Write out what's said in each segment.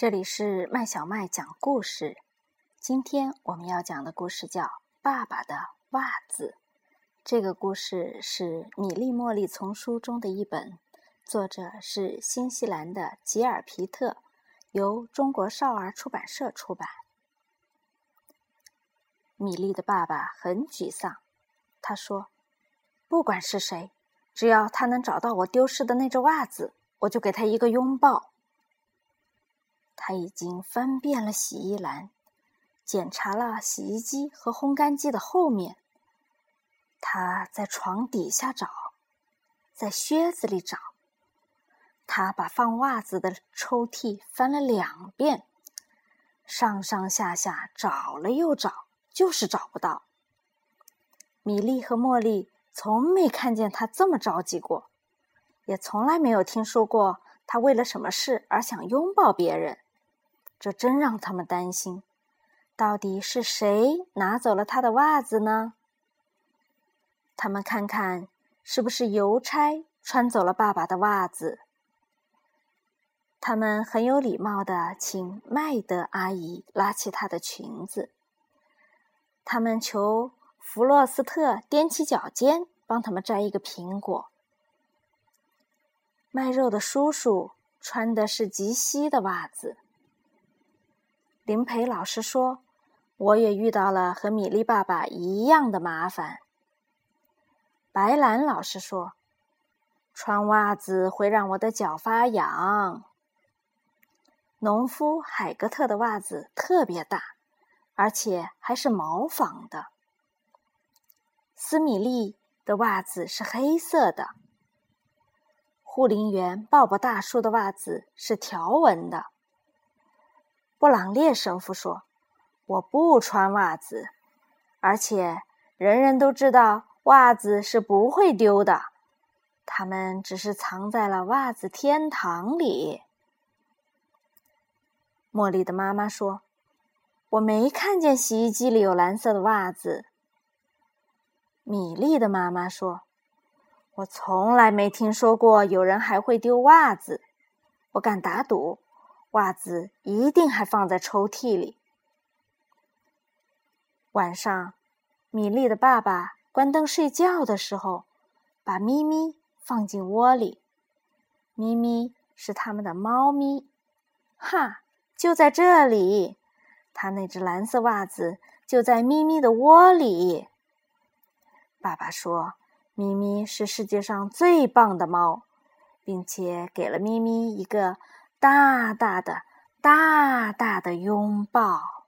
这里是麦小麦讲故事。今天我们要讲的故事叫《爸爸的袜子》。这个故事是米莉茉莉丛书中的一本，作者是新西兰的吉尔皮特，由中国少儿出版社出版。米莉的爸爸很沮丧，他说：“不管是谁，只要他能找到我丢失的那只袜子，我就给他一个拥抱。”他已经翻遍了洗衣篮，检查了洗衣机和烘干机的后面。他在床底下找，在靴子里找。他把放袜子的抽屉翻了两遍，上上下下找了又找，就是找不到。米莉和茉莉从没看见他这么着急过，也从来没有听说过他为了什么事而想拥抱别人。这真让他们担心，到底是谁拿走了他的袜子呢？他们看看是不是邮差穿走了爸爸的袜子。他们很有礼貌的请麦德阿姨拉起她的裙子。他们求弗洛斯特踮起脚尖帮他们摘一个苹果。卖肉的叔叔穿的是极稀的袜子。林培老师说：“我也遇到了和米粒爸爸一样的麻烦。”白兰老师说：“穿袜子会让我的脚发痒。”农夫海格特的袜子特别大，而且还是毛纺的。斯米利的袜子是黑色的。护林员鲍勃大叔的袜子是条纹的。布朗列神父说：“我不穿袜子，而且人人都知道袜子是不会丢的，它们只是藏在了袜子天堂里。”茉莉的妈妈说：“我没看见洗衣机里有蓝色的袜子。”米莉的妈妈说：“我从来没听说过有人还会丢袜子，我敢打赌。”袜子一定还放在抽屉里。晚上，米莉的爸爸关灯睡觉的时候，把咪咪放进窝里。咪咪是他们的猫咪，哈，就在这里。他那只蓝色袜子就在咪咪的窝里。爸爸说：“咪咪是世界上最棒的猫，并且给了咪咪一个。”大大的、大大的拥抱。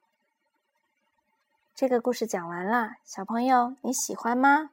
这个故事讲完了，小朋友你喜欢吗？